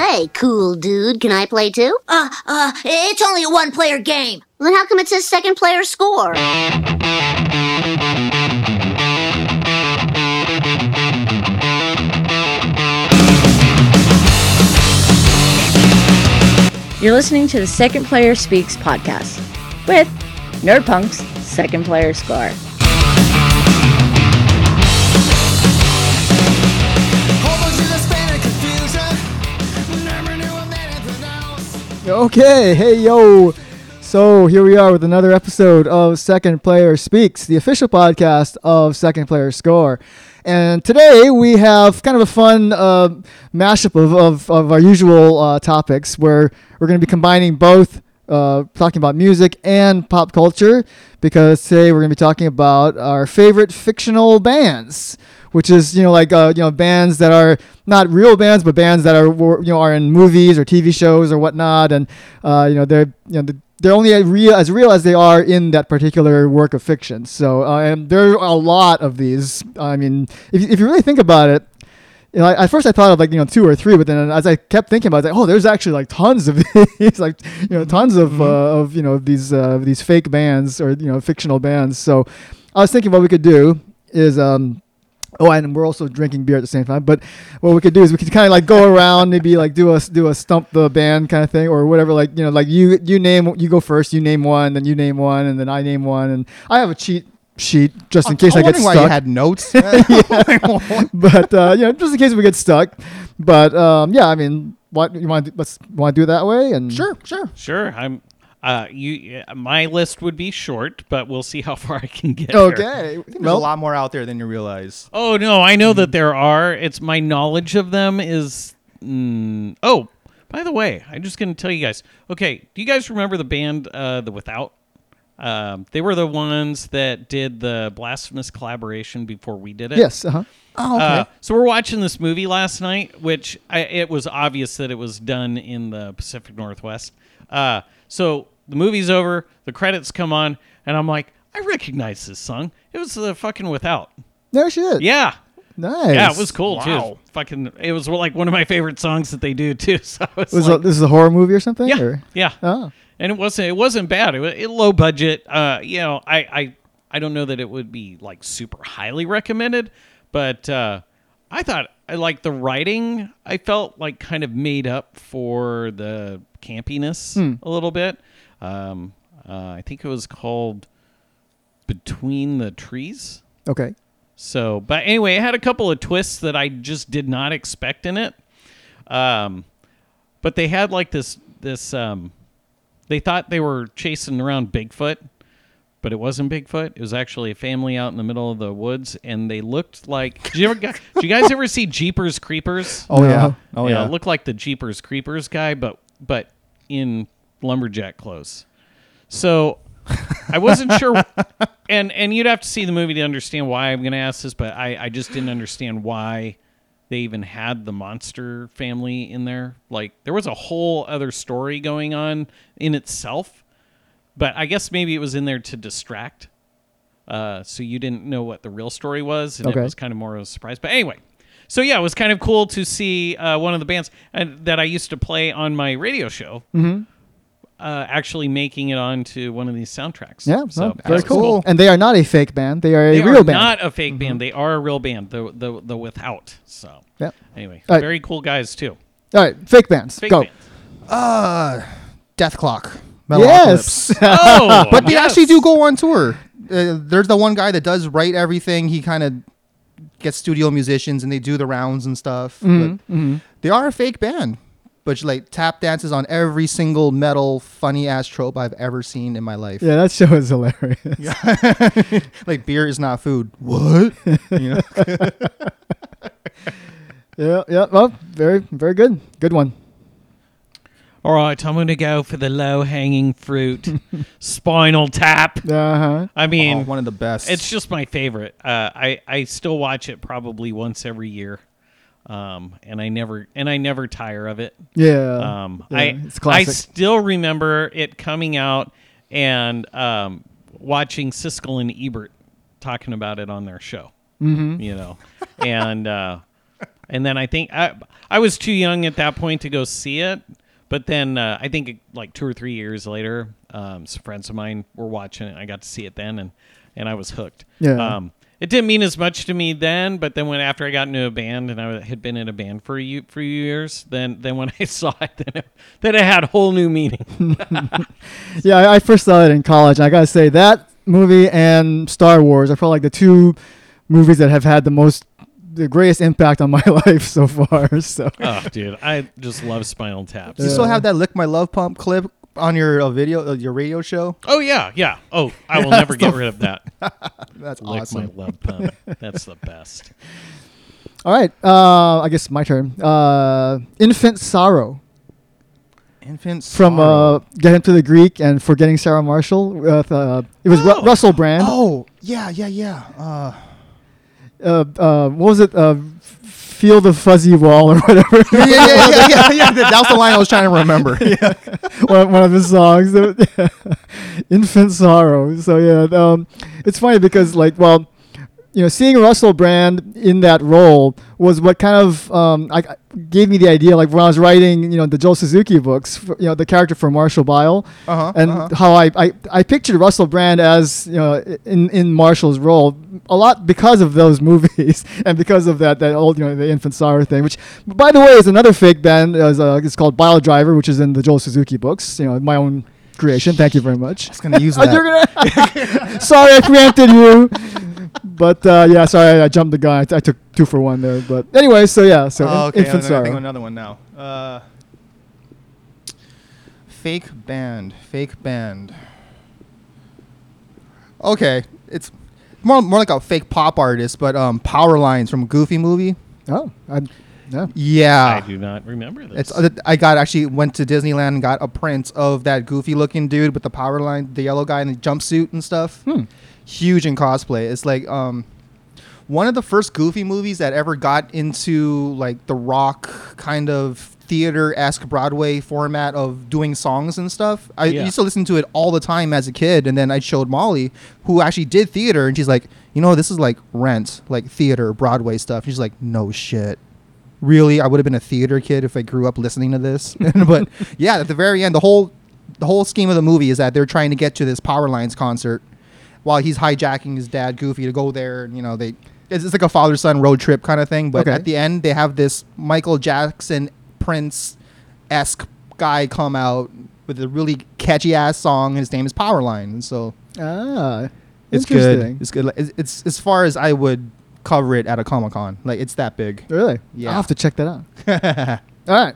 Hey, cool dude, can I play too? Uh, uh, it's only a one player game. Then how come it says second player score? You're listening to the Second Player Speaks podcast with Nerdpunk's Second Player Score. Okay, hey yo. So here we are with another episode of Second Player Speaks, the official podcast of Second Player Score. And today we have kind of a fun uh, mashup of, of, of our usual uh, topics where we're going to be combining both uh, talking about music and pop culture because today we're going to be talking about our favorite fictional bands which is you know like uh, you know bands that are not real bands, but bands that are you know are in movies or TV shows or whatnot, and uh, you know they're you know they're only as real as real as they are in that particular work of fiction. So uh, and there are a lot of these. I mean, if if you really think about it. You know, at first I thought of like you know two or three, but then as I kept thinking about it, I was like, oh, there's actually like tons of these, like you know, tons of uh, of you know these uh, these fake bands or you know fictional bands. So I was thinking what we could do is um, Oh, and we're also drinking beer at the same time. But what we could do is we could kind of like go around, maybe like do a do a stump the band kind of thing, or whatever. Like you know, like you you name you go first, you name one, then you name one, and then I name one, and I have a cheat sheet just in case I get wondering why stuck. you had notes. but uh, you know, just in case we get stuck. But um, yeah, I mean, what you want? Let's want to do it that way, and sure, sure. Sure, I'm. Uh, you, uh, my list would be short, but we'll see how far I can get. Okay. I there's Well, a lot more out there than you realize. Oh no, I know that there are. It's my knowledge of them is. Mm, oh, by the way, I'm just gonna tell you guys. Okay, do you guys remember the band uh, the Without? Um, they were the ones that did the blasphemous collaboration before we did it. yes. Uh-huh. Oh, Uh, so we're watching this movie last night, which I, it was obvious that it was done in the Pacific Northwest. Uh, so the movie's over, the credits come on, and I'm like, I recognize this song. It was the fucking Without. There she is. Yeah, Nice. yeah, it was cool Wow. too. Fucking, it was like one of my favorite songs that they do too. So I was Was like, a, this is a horror movie or something? yeah, Or? yeah. Oh. And it wasn't it wasn't bad. It was it, low budget. Uh, you know, I, I I don't know that it would be like super highly recommended, but uh, I thought I like the writing. I felt like kind of made up for the campiness a little bit. Um, uh, I think it was called Between the Trees. Okay. So, but anyway, it had a couple of twists that I just did not expect in it. Um, but they had like this this um, they thought they were chasing around Bigfoot, but it wasn't Bigfoot. It was actually a family out in the middle of the woods, and they looked like. Did you ever? did you guys ever see Jeepers Creepers? Oh yeah. Oh yeah, yeah. it looked like the Jeepers Creepers guy, but but in lumberjack clothes. So I wasn't sure, and and you'd have to see the movie to understand why I'm going to ask this, but I I just didn't understand why they even had the monster family in there. Like there was a whole other story going on in itself, but I guess maybe it was in there to distract. Uh, so you didn't know what the real story was, and Okay. it was kind of more of a surprise. But anyway, so yeah, it was kind of cool to see uh, one of the bands and that I used to play on my radio show Mm-hmm. Uh, actually making it onto one of these soundtracks. Yeah, so well, very that's cool. And they are not a fake band; they are a They real are band. not a fake band. They are a real band. The the the without. So yeah. anyway, All right. very cool guys too. All right, fake bands. Fake Go. bands. Uh, Dethklok. Yes. Oh, But they yes. actually do go on tour. Uh, there's the one guy that does write everything. He kind of gets studio musicians and they do the rounds and stuff. Mm-hmm, But They are a fake band, but like tap dances on every single metal funny ass trope I've ever seen in my life. yeah, that show is hilarious. like beer is not food. What? you know? Yeah, yeah. Well, very, very good. Good one. All right, I'm going to go for the low hanging fruit, Spinal Tap. Uh huh. I mean, Oh, one of the best. It's just my favorite. Uh, I I still watch it probably once every year, um, and I never and I never tire of it. Yeah. Um, yeah, I it's I still remember it coming out and um, watching Siskel and Ebert talking about it on their show. Mm-hmm. You know, and uh, And then I think I, I was too young at that point to go see it. But then uh, I think like two or three years later, um, some friends of mine were watching it. I got to see it then, and and I was hooked. Yeah. Um, it didn't mean as much to me then, but then when after I got into a band and I had been in a band for a few, for years, then then when I saw it, then it, then it had whole new meaning. Yeah, I, I first saw it in college. And I gotta say that movie and Star Wars are probably like the two movies that have had the most, the greatest impact on my life so far. So oh, dude, I just love Spinal Tap. Do you still have that "Lick My Love Pump" clip on your uh, video, uh, your radio show? Oh yeah, yeah. Oh, I will never get rid of that. That's Lick awesome. my love pump. That's the best. all right, uh, I guess my turn. Uh, Infant Sorrow Infant from Sorrow. uh, Get Him to the Greek and Forgetting Sarah Marshall. With, uh, it was Ru- Oh. Russell Brand. Oh yeah, yeah, yeah. Uh, Uh, uh, what was it? Uh, Feel the fuzzy wall or whatever. yeah, yeah, yeah, yeah, yeah, yeah. That was the line I was trying to remember. one, one of his songs, "Infant Sorrow." So yeah, um, it's funny because like, well, you know, seeing Russell Brand in that role was what kind of um, I, gave me the idea. Like when I was writing, you know, the Joel Suzuki books, for, you know, the character for Marshall Bile, Uh-huh, and uh-huh. how I, I I pictured Russell Brand as you know in in Marshall's role a lot because of those movies and because of that that old you know the Infant Sorrow thing, which by the way is another fake band. Is, uh, it's called Bile Driver, which is in the Joel Suzuki books. You know, my own creation. Thank you very much. I was gonna use Oh, that. sorry, I preempted you. But uh, yeah, sorry, I jumped the gun. I, I took two for one there. But anyway, so yeah, so Oh, in- okay, Infant I'm think of another one now. Uh, fake band, fake band. Okay, it's more more like a fake pop artist, but um, Power Lines from Goofy movie. Oh, I, yeah. Yeah, I do not remember this. It's uh, I got actually went to Disneyland and got a print of that goofy looking dude with the power line, the yellow guy in the jumpsuit and stuff. Hmm. Huge in cosplay. It's like um one of the first goofy movies that ever got into like the rock kind of theater esque Broadway format of doing songs and stuff. I Yeah. used to listen to it all the time as a kid, and then I showed Molly, who actually did theater, and she's like, you know, this is like Rent, like theater Broadway stuff. And She's like, no shit really i would have been a theater kid if i grew up listening to this. But yeah at the very end the whole the whole scheme of the movie is that they're trying to get to this power lines concert while he's hijacking his dad goofy to go there and you know they it's, it's like a father son road trip kind of thing. But Okay. at the end they have this michael jackson prince esque guy come out with a really catchy ass song. And his name is powerline and so Ah, it's good. it's good. It's, it's as far as i would cover it at a comic-con like it's that big Really? Yeah. I'll have to check that out. All right.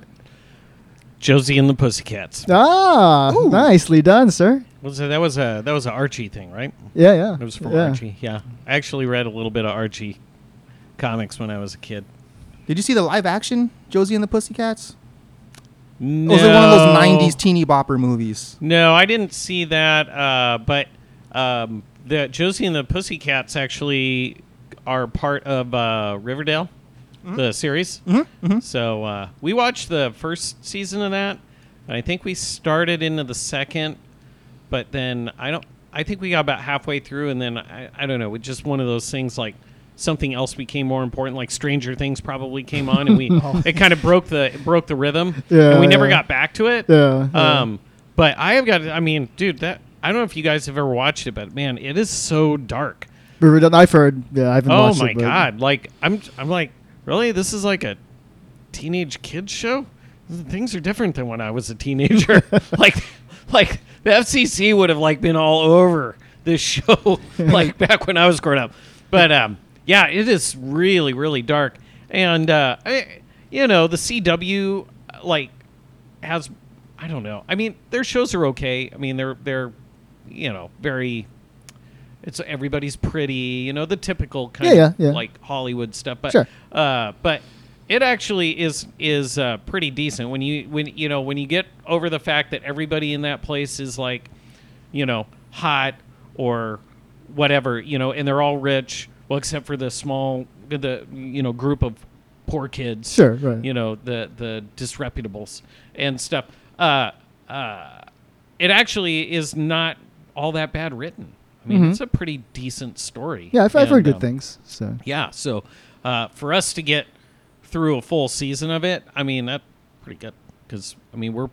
Josie and the Pussycats. Ah, Ooh. nicely done, sir. Was it, that was a that was an Archie thing, right? Yeah, yeah. It was from yeah. Archie. Yeah, I actually read a little bit of Archie comics when I was a kid. Did you see the live action Josie and the Pussycats? No, Or was it one of those '90s teeny bopper movies? No, I didn't see that. Uh, but um, the Josie and the Pussycats actually are part of uh, Riverdale, the series. So uh, we watched the first season of that, and I think we started into the second, but then I don't. I think we got about halfway through, and then I, I don't know. It just one of those things like something else became more important, like Stranger Things probably came on, and we it kind of broke the it broke the rhythm, Yeah, and we never yeah. got back to it. Yeah, yeah. Um, but I have got. I mean, dude, that I don't know if you guys have ever watched it, but man, it is so dark. I've heard. Yeah, I haven't Oh watched my it. but- god! Like I'm, I'm like, really? This is like a teenage kids show. Things are different than when I was a teenager. like, like the FCC would have like been all over this show like back when I was growing up. But um, yeah, it is really, really dark. And uh, I, you know, the CW like has, I don't know. I mean, their shows are okay. I mean, they're they're, you know, very. It's everybody's pretty, you know, the typical kind Yeah, of yeah, yeah. like Hollywood stuff. But Sure. uh, but it actually is is uh, pretty decent when you when you know when you get over the fact that everybody in that place is like, you know, hot or whatever, you know, and they're all rich, well, except for the small the you know group of poor kids, Sure, right. you know, the the disreputables and stuff. Uh, uh, it actually is not all that bad written. I mean, it's a pretty decent story. Mm-hmm. Yeah, I've, I've heard And, good um, things. So yeah. So uh, for us to get through a full season of it, I mean that's pretty good because I mean we're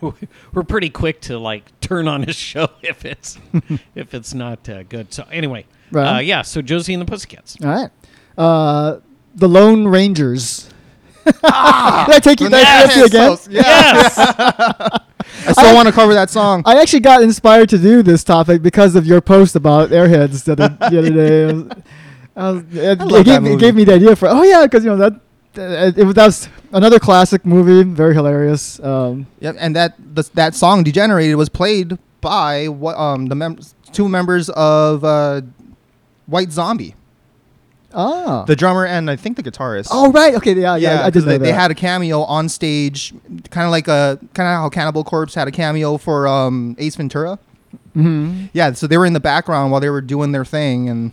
we're pretty quick to like turn on a show if it's if it's not uh, good. So anyway, Right. uh, yeah. So Josie and the Pussycats. All right. Uh, the Lone Rangers. Did I take you? Did I take you again? So- yeah. Yes. I still want to cover that song. I actually got inspired to do this topic because of your post about Airheads the other, the other day. I was, I was, it, love it gave, me, it gave me the idea for oh yeah because you know that uh, it, was another classic movie very hilarious. Um, Yep, and that the, that song "Degenerated" was played by what um the mem- two members of uh, White Zombie, oh the drummer and I think the guitarist. oh right okay yeah yeah, I did 'cause know they, that. they had a cameo on stage, kind of like a kind of how Cannibal Corpse had a cameo for um, Ace Ventura. Mhm. Yeah, so they were in the background while they were doing their thing, and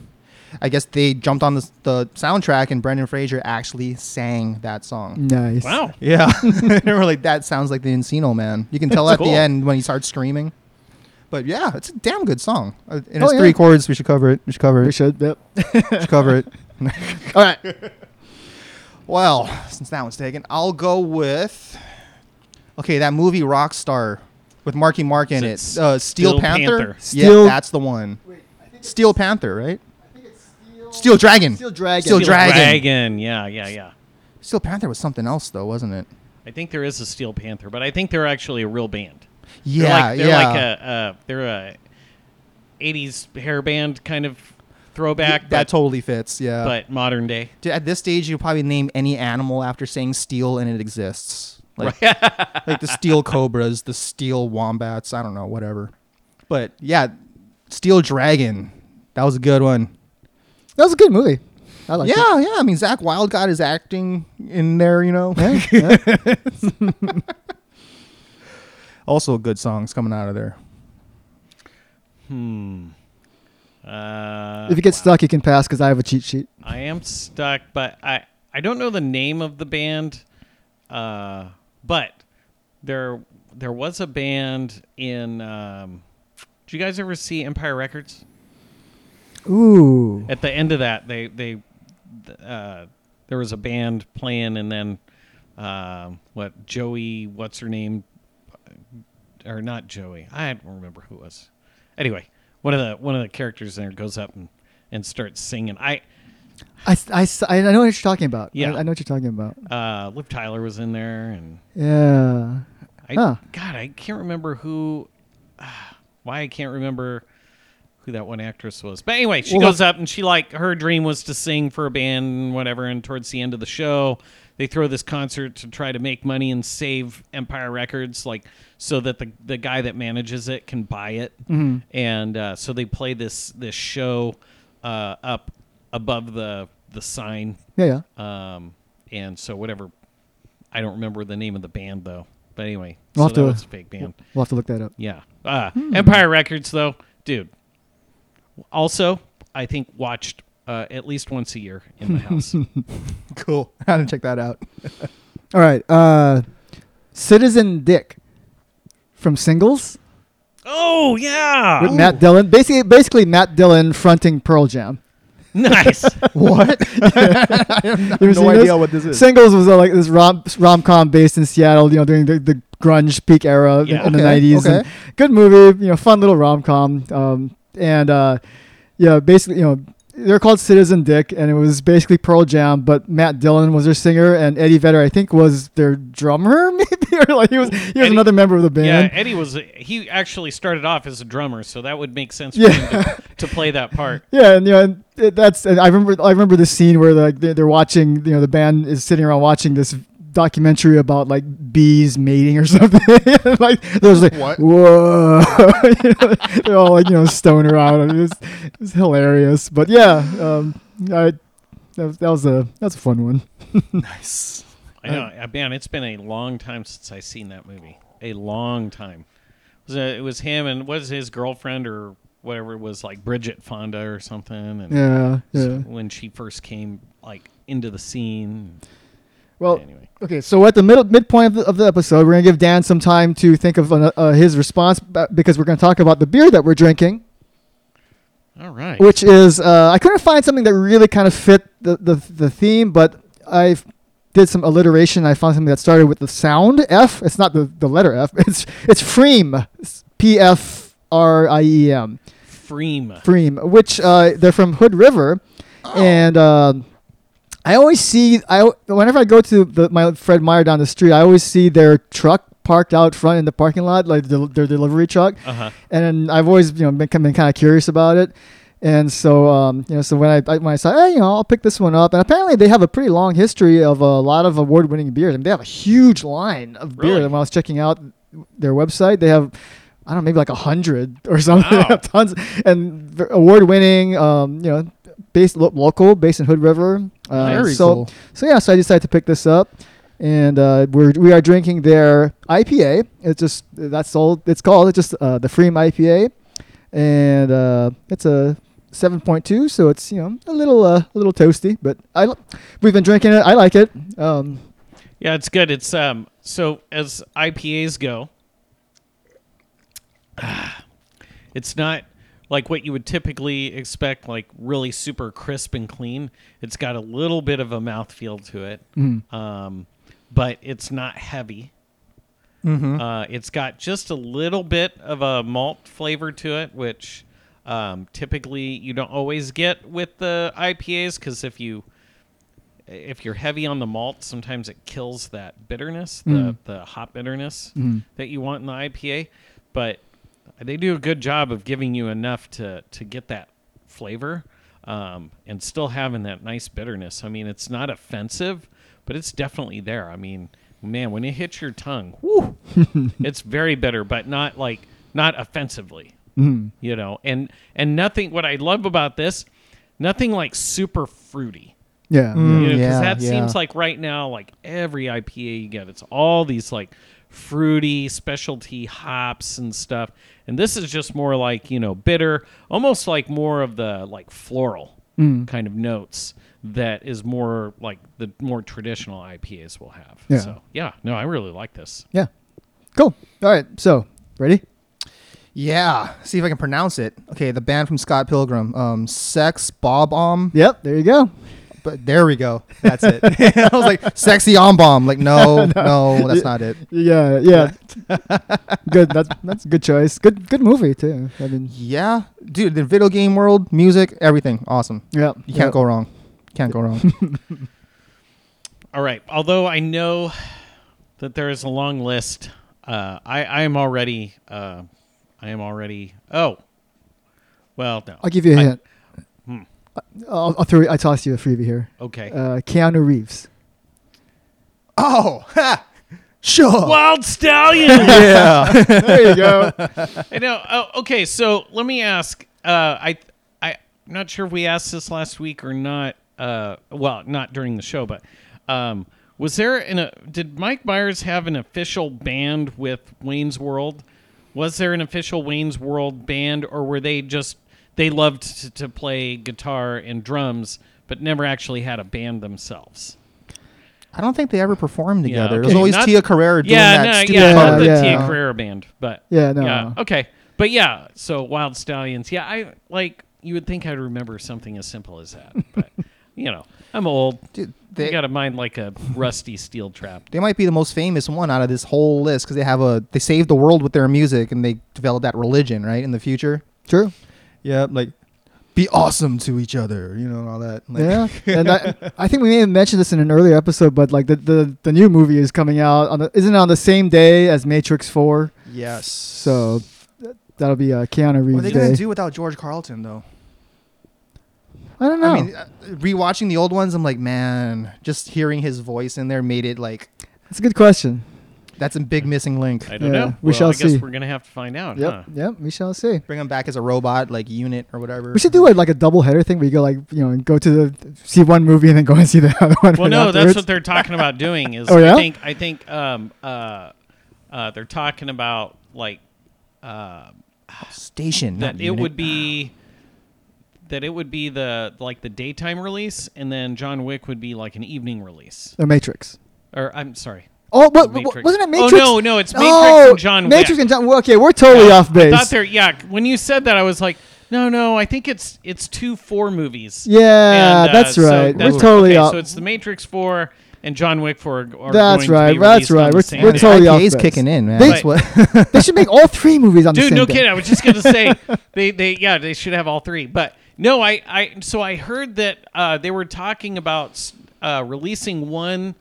I guess they jumped on the, the soundtrack, and Brendan Fraser actually sang that song. nice wow. Yeah, they were like, "That sounds like the Encino Man." You can tell That's at the end when he starts screaming. But yeah, it's a damn good song. Uh, And Oh, it's yeah. three chords. We should cover it. We should cover it. we should yep. We should cover it. all right Well, since that one's taken, I'll go with okay that movie Rockstar with Marky Mark in Is it. it Uh, Steel, Steel Panther. Panther? Steel- Yeah, that's the one. Steel Panther, right? Steel Dragon. Steel Dragon. Steel Steel Dragon. Dragon. Yeah, yeah, yeah. Steel Panther was something else though, wasn't it? I think there is a Steel Panther, but I think they're actually a real band. Yeah, they're like, they're yeah. like a uh, they're a '80s hair band kind of throwback, that but, totally fits. Yeah. but modern day. Dude, at this stage, you probably name any animal after saying steel and it exists. Like, like the steel cobras, the steel wombats. I don't know, whatever. But yeah, Steel Dragon. That was a good one. that was a good movie I like yeah, yeah. I mean, Zakk Wylde got his acting in there, you know. yeah, yeah. also, good songs coming out of there. Hmm. Uh, if you get stuck you can pass because I have a cheat sheet I am stuck, but I I don't know the name of the band. Uh, but there there was a band in. Um, did you guys ever see Empire Records? ooh At the end of that, they they uh, there was a band playing, and then um, what Joey, what's her name, or not Joey? I don't remember who it was. Anyway, one of the one of the characters there goes up and and starts singing. I I, I, I know what you're talking about Yeah. I, I know what you're talking about uh, Liv Tyler was in there, and yeah I Huh. God, I can't remember who. why I can't remember who that one actress was. But anyway, she Well, goes up and she like her dream was to sing for a band and whatever. And towards the end of the show, they throw this concert to try to make money and save Empire Records, like so that the the guy that manages it can buy it. Mm-hmm. And uh, so they play this this show uh, up above the the sign yeah yeah um, and so whatever, I don't remember the name of the band though. But anyway, We'll so have to- was a fake band. we'll have to look that up Yeah. Uh, Empire Records though, dude. Also, I think watched uh, at least once a year in the house. Cool. I had to check that out. all right uh Citizen Dick from Singles oh yeah, with Matt Dillon basically basically Matt Dillon fronting Pearl Jam nice. What? I have no idea this? what this is. Singles was uh, like this rom rom com based in Seattle, you know, during the, the grunge peak era in- Yeah. in, the Okay, nineties. okay. Good movie, you know, fun little rom com. Um, and uh, yeah, basically, you know, they're called Citizen Dick, and it was basically Pearl Jam, but Matt Dillon was their singer, and Eddie Vedder, I think, was their drummer, maybe, or like he was he was Eddie- another member of the band. Yeah. Eddie was he actually started off as a drummer, so that would make sense for Yeah. him to, to play that part. Yeah, and you know, and that's and I remember I remember the scene where like they're, they're watching, you know, the band is sitting around watching this documentary about like bees mating or something. like there's like What? whoa, You know, they're all like you know stoner out. It was, it was hilarious, but yeah, um, I, that, was, that was a that's a fun one. nice. I know, uh, man. It's been a long time since I seen that movie. A long time. It was, uh, it was him and was his girlfriend or whatever it was like Bridget Fonda or something. And Yeah, yeah. when she first came like into the scene. Well, anyway, Okay, so at the middle midpoint of the, of the episode, we're gonna give Dan some time to think of uh, uh, his response because we're gonna talk about the beer that we're drinking. all right. which is uh, I couldn't find something that really kind of fit the, the the theme, but I did some alliteration. I found something that started with the sound F. It's not the, the letter F. It's it's pFriem. P F R I E M. pFriem. pFriem, which uh, they're from Hood River, and um I always see I whenever I go to the, my Fred Meyer down the street, I always see their truck parked out front in the parking lot, like the, their delivery truck, Uh huh. and I've always you know been, been kind of curious about it. And so, um, you know, so when I, I when I said, hey, you know, I'll pick this one up, and apparently they have a pretty long history of a lot of award-winning beers. I mean, they have a huge line of beer. Really? And when I was checking out their website, they have, I don't know, maybe like a hundred or something. Wow. Tons and award-winning, um, you know, based lo- local, based in Hood River. Uh, Very so, cool. so yeah, so I decided to pick this up, and uh, we're we are drinking their IPA. It's just that's all it's called. It's just uh, the pFriem IPA, and uh, it's a 7.2, so it's you know a little uh, a little toasty, but I we've been drinking it. I like it. Um, Yeah, it's good. It's um so as IPAs go, it's not like what you would typically expect, like really super crisp and clean. It's got a little bit of a mouthfeel to it, um, but it's not heavy. Uh, it's got just a little bit of a malt flavor to it, which um, typically you don't always get with the IPAs because if you if you're heavy on the malt, sometimes it kills that bitterness, the the hop bitterness that you want in the IPA. But they do a good job of giving you enough to to get that flavor um, and still having that nice bitterness. I mean, it's not offensive, but it's definitely there. I mean, man, when it hits your tongue, whoo, it's very bitter, but not like not offensively. You know, and and nothing. What I love about this, nothing like super fruity. yeah, Mm. You know, 'cause Yeah, that yeah. seems like right now, like every IPA you get, it's all these like fruity specialty hops and stuff. And this is just more like, you know, bitter, almost like more of the like floral Mm. kind of notes that is more like the more traditional IPAs will have. Yeah. So, yeah, no, I really like this. yeah. Cool. All right. So ready? Yeah. See if I can pronounce it. Okay, the band from Scott Pilgrim, um, Sex Bob-Omb. Yep. There you go. But there we go. That's it. I was like, Sexy On Bomb. Like, no, no, that's not it. Yeah. Yeah. good. That's that's a good choice. Good good movie too. I mean, Yeah, dude, the video game world, music, everything, awesome. yeah. You can't yeah. go wrong. Can't go wrong. All right. Although I know that there is a long list, uh, I, I am already, uh, I am already, oh, well, no. I'll give you a I- hint. I'll, I'll throw. I toss you a freebie here. Okay. Uh, Keanu Reeves. oh, ha, sure. Wyld Stallyn. Yeah. there you go. I know. Oh, okay. So let me ask. Uh, I, I, I'm not sure if we asked this last week or not. Uh, well, not during the show, but um, was there an? A, did Mike Myers have an official band with Wayne's World? Was there an official Wayne's World band, or were they just they loved to, to play guitar and drums, but never actually had a band themselves? I don't think they ever performed Yeah, together. okay. There's always Not- Tia Carrere doing yeah, that no, stupid yeah, cover. not the Yeah. Tia Carrere band, but Yeah, no. yeah, okay, but yeah. So Wyld Stallyns, yeah, I like. You would think I'd remember something as simple as that, but you know, I'm old. Dude, They they, got a mind like a rusty steel trap. they might be the most famous one out of this whole list because they have a they saved the world with their music and they developed that religion right in the future. True. Yeah, like be awesome to each other, you know, and all that. Like, Yeah, and I, I think we may have mentioned this in an earlier episode, but like the, the, the new movie is coming out on the isn't it on the same day as Matrix Four, Yes. so that'll be uh, Keanu what are they gonna do without George Carlin though? I don't know. I mean, uh, rewatching the old ones, I'm like, man, just hearing his voice in there made it like That's a good question. That's a big missing link. I don't Yeah, know. we well, shall I guess see. we're gonna have to find out. Yep, Huh? yep. We shall see. Bring him back as a robot, like unit or whatever. We should do it like a double header thing where you go like you know and go to the see one movie and then go and see the other one. Well, right no, that's afterwards. what they're talking about doing. Is Oh, yeah? I think I think um uh uh they're talking about like uh station. that it unit. would be that it would be the like the daytime release, and then John Wick would be like an evening release. The Matrix. Or I'm sorry. Oh, what, what Matrix. wasn't it Matrix? Oh, no, no, it's Matrix Oh, and John Wick. Matrix and John. Well, okay, we're totally off base. I thought there, yeah. When you said that, I was like, no, no. I think it's it's two four movies. yeah, And, uh, that's so right. that's- we're totally okay, off. So it's the Matrix Four, and John Wick for are That's going to right, be that's right. We're- same we're totally off IPA's base. kicking in, man. They- That's what. they should make all three movies on the Dude, same no day. kidding. I was just gonna say they, they yeah they should have all three. But no, I, I so I heard that uh, they were talking about uh, releasing one,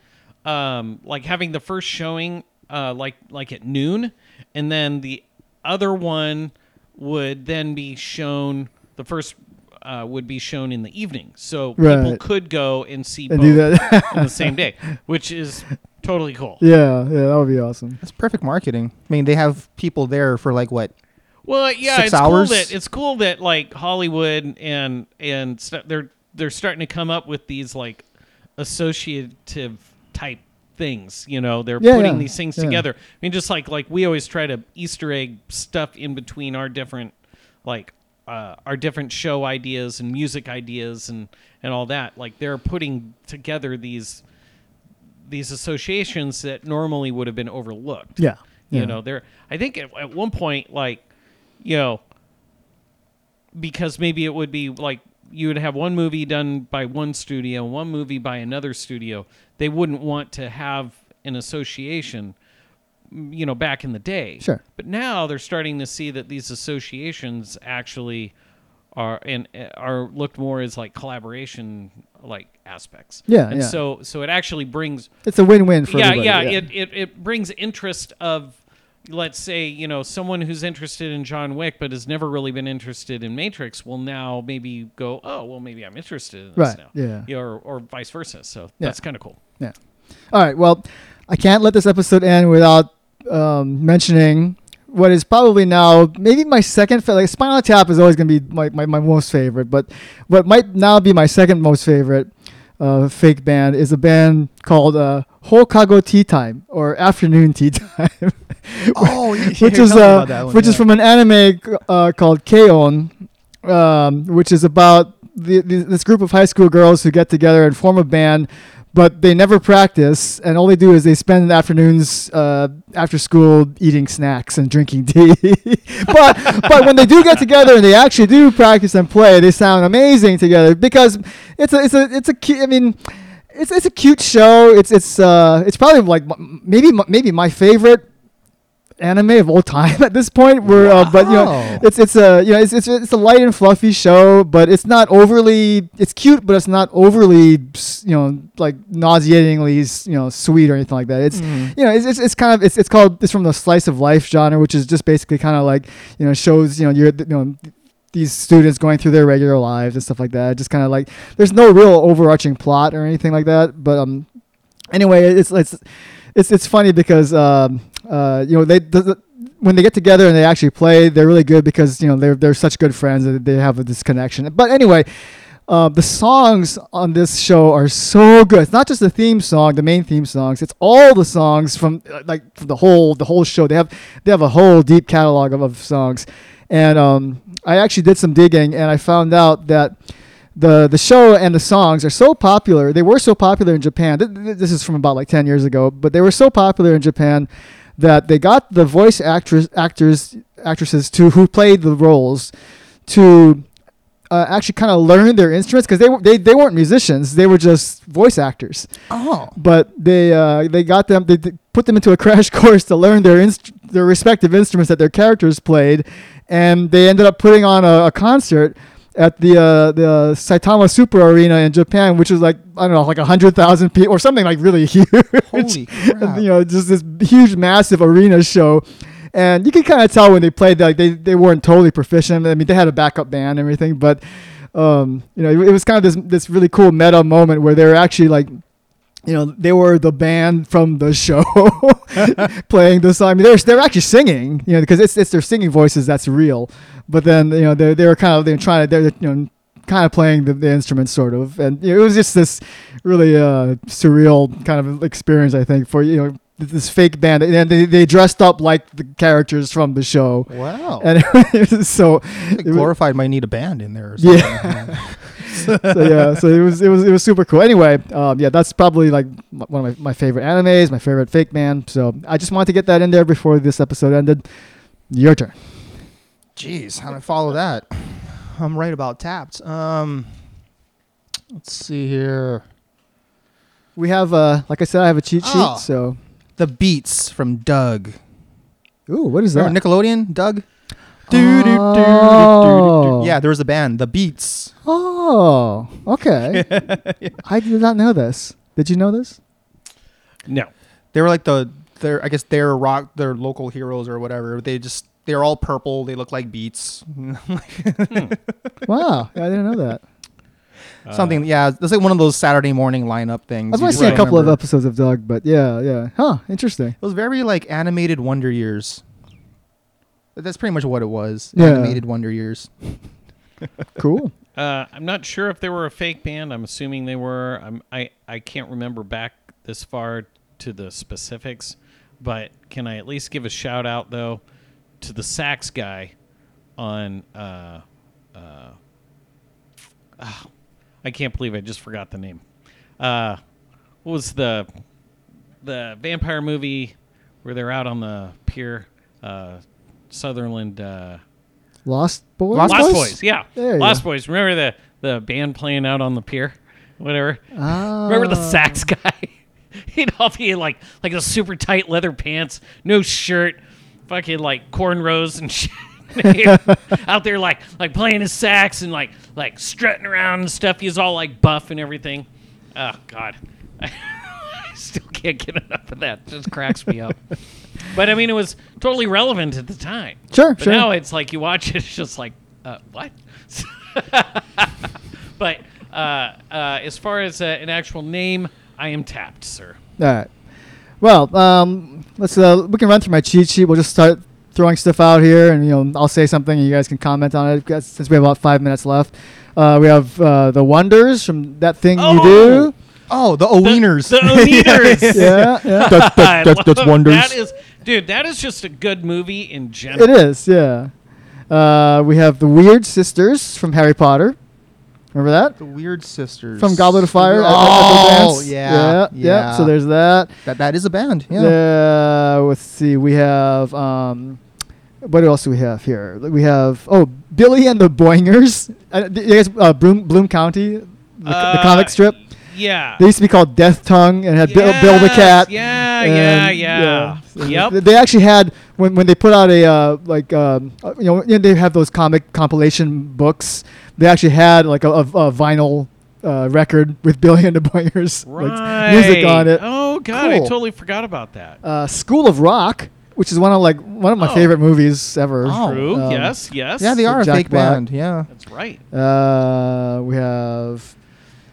um, like having the first showing uh, like like at noon, and then the other one would then be shown. The first uh, would be shown in the evening, so people could go and see And both that. on the same day, which is totally cool. yeah, yeah, that would be awesome. That's perfect marketing. I mean, they have people there for like what? Well, yeah, Six it's hours? cool that it's cool that like Hollywood and and st- they're they're starting to come up with these like associative type things. You know, they're Yeah, putting yeah, these things yeah. together. I mean, just like like we always try to Easter egg stuff in between our different like uh, our different show ideas and music ideas and and all that. Like they're putting together these these associations that normally would have been overlooked Yeah, you know there i think at, at one point like you know because maybe it would be like you would have one movie done by one studio one movie by another studio they wouldn't want to have an association you know back in the day Sure. but now they're starting to see that these associations actually are and uh, are looked more as like collaboration like aspects Yeah, and yeah. so so it actually brings It's a win-win for yeah, everybody. yeah, It, it it brings interest of let's say you know someone who's interested in John Wick but has never really been interested in Matrix will now maybe go oh well maybe I'm interested in this Right, now yeah. or or vice versa so Yeah. that's kind of cool Yeah. All right. Well, I can't let this episode end without um, mentioning what is probably now maybe my second. fa- Like Spinal Tap is always going to be my, my, my most favorite, but what might now be my second most favorite uh, fake band is a band called uh, Hokago Tea Time or Afternoon Tea Time. Oh, which is uh, which is from an anime uh, called K-On! um, which is about the, the, this group of high school girls who get together and form a band, but they never practice, and all they do is they spend the afternoons uh, after school eating snacks and drinking tea. but but when they do get together and they actually do practice and play, they sound amazing together because it's a it's a it's a I mean. It's, it's a cute show. It's it's uh it's probably like maybe maybe my favorite anime of all time at this point. Where, uh, but you know, it's it's a you know it's, it's it's a light and fluffy show, but it's not overly. It's cute, but it's not overly you know like nauseatingly you know sweet or anything like that. It's you know it's, it's, it's kind of it's, it's called it's from the slice of life genre, which is just basically kind of like you know shows you know you're you know. These students going through their regular lives and stuff like that. Just kind of like there's no real overarching plot or anything like that. But um, anyway, it's it's it's it's funny because um uh you know they the, when they get together and they actually play, they're really good because you know they're they're such good friends that they have this connection. But anyway. Uh, the songs on this show are so good. It's not just the theme song, the main theme songs. It's all the songs from uh, like from the whole the whole show. They have they have a whole deep catalog of, of songs, and um, I actually did some digging and I found out that the the show and the songs are so popular. They were so popular in Japan. Th- th- This is from about like ten years ago, but they were so popular in Japan that they got the voice actress actors actresses to who played the roles to uh, actually kind of learn their instruments because they, they they weren't musicians. They were just voice actors Oh, but they uh, they got them they, put them into a crash course to learn their inst- their respective instruments that their characters played, and they ended up putting on a, a concert at the uh, the Saitama Super Arena in Japan, which is like I don't know like hundred thousand people or something like really huge. holy crap! you know, just this huge, massive arena show. And you can kind of tell when they played, like they, they weren't totally proficient. I mean, they had a backup band and everything, but um, you know, it, it was kind of this this really cool meta moment where they were actually like, you know, they were the band from the show playing the song. I mean, they're they're actually singing, you know, because it's it's their singing voices that's real. But then you know they they were kind of they're trying to they're you know kind of playing the, the instruments sort of, and you know, it was just this really uh, surreal kind of experience. I think for you know this fake band, and they, they dressed up like the characters from the show, wow, and it was so Like it was- glorified might need a band in there. Or something. yeah. so yeah, so it was it was it was super cool. Anyway, um, yeah, that's probably like one of my, my favorite animes, my favorite fake band. So I just wanted to get that in there before this episode ended. Your turn. Jeez, how do I follow that? I'm right about tapped. Um, let's see here. we have uh, like I said, I have a cheat sheet. Oh. So, The Beats from Doug. ooh, what is that? Remember Nickelodeon, Doug? Oh. Yeah, there was a band, The Beats. Oh, okay. I did not know this. Did you know this? No. They were like the their I guess their rock their local heroes or whatever. They just they're all purple. They look like Beats. Wow, I didn't know that. Something yeah, it's like one of those Saturday morning lineup things. I've You only just seen a couple of episodes of Doug, but yeah, yeah. Huh, interesting. It was very like animated Wonder Years. That's pretty much what it was. Yeah. Animated Wonder Years. Cool. Uh, I'm not sure if they were a fake band. I'm assuming they were. I'm, I I can't remember back this far to the specifics, but can I at least give a shout out though to the sax guy on? Uh, uh, ah, I can't believe I just forgot the name. Uh, what was the the vampire movie where they're out on the pier? Uh, Sutherland. Uh, Lost Boys. Lost Lost Boys? Boys, yeah. There Lost go. Boys. Remember the the band playing out on the pier, whatever. Ah. Remember the sax guy? He'd all be in like like the super tight leather pants, no shirt, fucking like cornrows and shit. out there like like playing his sax and like like strutting around and stuff. He's all like buff and everything. Oh God, I still can't get enough of that. It just cracks me up. But I mean, it was totally relevant at the time. Sure, But sure. now it's like you watch it, it's just like, uh, what? but uh, uh, as far as uh, an actual name, I am tapped, sir. All right. Well, um, let's. Uh, we can run through my cheat sheet. We'll just start throwing stuff out here, and you know, I'll say something, and you guys can comment on it. because- Since we have about five minutes left, uh, we have uh, the wonders from that thing you Oh! do. Oh, the The, Oneders. the Oneders. Yeah, yeah. That- that- that- that's wonders. That is, dude. That is just a good movie in general. it is. Yeah. Uh, we have the Weird Sisters from Harry Potter. Remember that? The Weird Sisters From Goblet of Fire. Oh, Dance? yeah, yeah, yeah. So there's that. that. That is a band. Yeah. Uh, let's see. We have um, what else do we have here? We have oh, Billy and the Boingers. Uh, you guys, uh, Bloom, Bloom County, the, the Uh, comic strip. Yeah. They used to be called Death Tongue and had Bill, Bill the Cat. Yeah, yeah, yeah. So Yep. They actually had when when they put out a uh, like um, uh, you know they have those comic compilation books. They actually had like a, a, a vinyl uh, record with Billy and the Boingers Right. like, music on it. Oh God, I totally forgot about that. uh, School of Rock, which is one of like one of my Oh. favorite movies ever. Oh. True. Um, yes. Yes. Yeah, they So are a Jack fake Black. band. Yeah. That's right. Uh, we have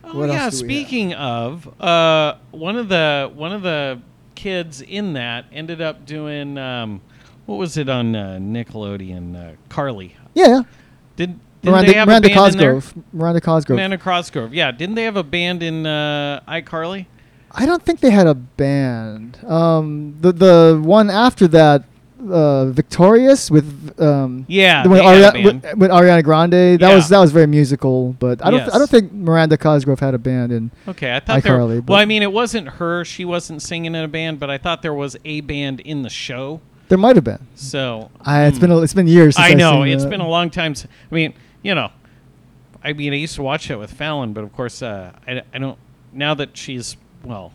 Oh What else yeah. do we have? Speaking of, uh, one of the one of the kids in that ended up doing um, what was it on uh, Nickelodeon? Uh, Carly. yeah, Did did Miranda, they have Miranda a band in there? Cosgrove. Miranda Cosgrove. Amanda Cosgrove. Yeah. Didn't they have a band in uh, iCarly? I don't think they had a band. Um, the the one after that, uh, Victorious with um, Yeah. the one they had a band. with, with Ariana Grande. That Yeah. was that was very musical, but I don't Yes. I don't think Miranda Cosgrove had a band. in Okay, I thought there. iCarly, Well, I mean, it wasn't her; she wasn't singing in a band, but I thought there was a band in the show. there might have been. So I, it's been a, it's been years. Since Hmm. I know it's that. been a long time. s- I mean, you know, I mean, I used to watch it with Fallon, but of course, uh, I, I don't. Now that she's well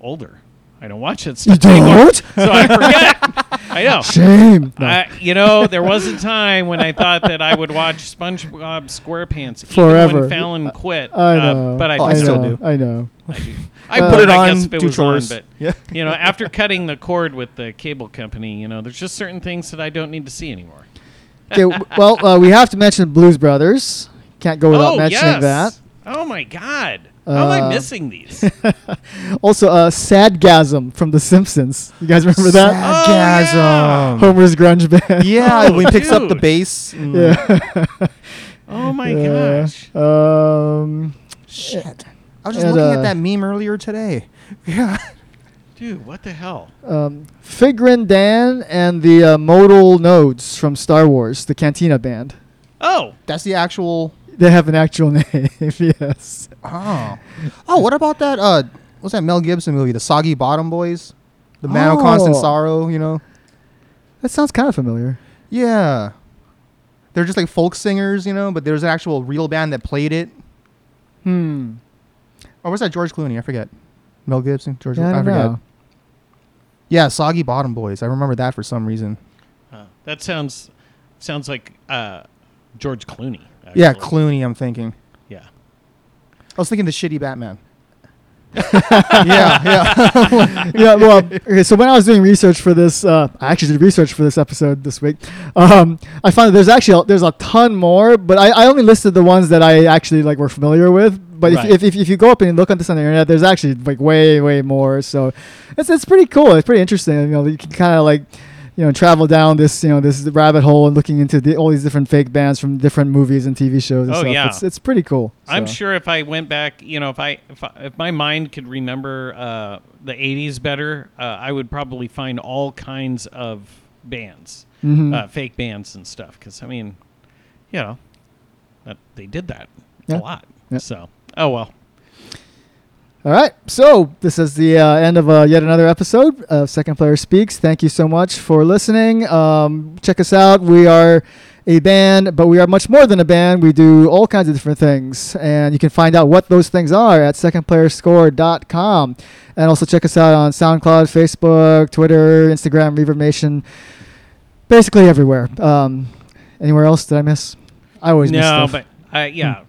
older, I don't watch it. You don't? so I forget. I know. Shame. No. I, you know, there was a time when I thought that I would watch SpongeBob SquarePants Forever. when Fallon quit. I uh, know. but I, Oh, I still know, do. I know. I do. I Uh, put it I on. guess if it do was chores. on, but Yeah. you know, after cutting the cord with the cable company, you know, there's just certain things that I don't need to see anymore. Okay. well, uh, we have to mention Blues Brothers. Can't go without oh mentioning yes. Oh my God. How am I Uh, missing these? Also, uh, Sadgasm from The Simpsons. You guys remember that? Oh, yeah. Sadgasm. Homer's grunge band. Yeah, Oh, when he picks up the bass. and- yeah. oh my Yeah. gosh. Um, Shit. I was just And, looking uh, at that meme earlier today. Yeah. Dude, what the hell? um, Figrin D'an and the uh, Modal Nodes from Star Wars, the Cantina band. Oh, That's the actual. They have an actual name. yes. Oh. Oh, what about that? Uh, what's that Mel Gibson movie? The Soggy Bottom Boys? The Man of Constant Oh. Sorrow, you know? That sounds kind of familiar. Yeah. They're just like folk singers, you know, but there's an actual real band that played it. Hmm. Or was that George Clooney? I forget. Mel Gibson, George. Yeah, I I, don't forget. know. Yeah, Soggy Bottom Boys. I remember that for some reason. Uh, that sounds sounds like uh, George Clooney. Yeah. Clooney. I'm thinking. Yeah. I was thinking the shitty Batman. yeah, yeah. yeah, well, okay, so when I was doing research for this, uh, I actually did research for this episode this week. Um, I found that there's actually a, there's a ton more, but I, I only listed the ones that I actually like were familiar with. But Right. if, if, if, if you go up and look on this on the internet, there's actually like way way more. So it's it's pretty cool. It's pretty interesting. You know, you can kind of like you know travel down this you know this rabbit hole and looking into the, all these different fake bands from different movies and TV shows. And Oh, stuff. yeah. it's it's pretty cool. I'm sure if I went back, you know, if I if, I, if my mind could remember uh, the '80s better, uh, I would probably find all kinds of bands, Mhm. uh, fake bands and stuff. Because I mean, you know, that they did that Yeah. a lot. Yeah. So, oh well. All right, so this is the uh, end of uh, yet another episode of Second Player Speaks. Thank you so much for listening. Um, check us out. We are a band, but we are much more than a band. We do all kinds of different things, and you can find out what those things are at secondplayerscore.com. And also check us out on SoundCloud, Facebook, Twitter, Instagram, Reverb Nation, basically everywhere. Um, anywhere else did I miss? I always miss No, stuff. but uh, yeah.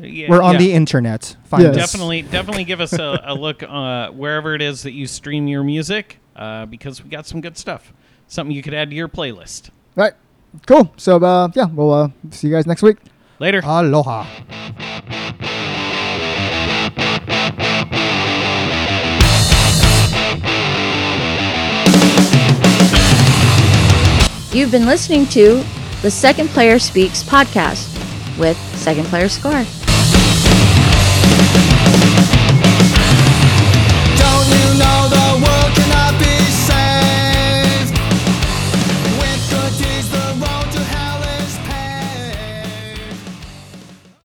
Yeah, We're on yeah. the internet. Find Yes. us. definitely definitely give us a, a look uh, wherever it is that you stream your music uh, because we got some good stuff something you could add to your playlist All right, cool. So uh, yeah, we'll uh, see you guys next week. later Aloha. You've been listening to the Second Player Speaks podcast with Second Player Score.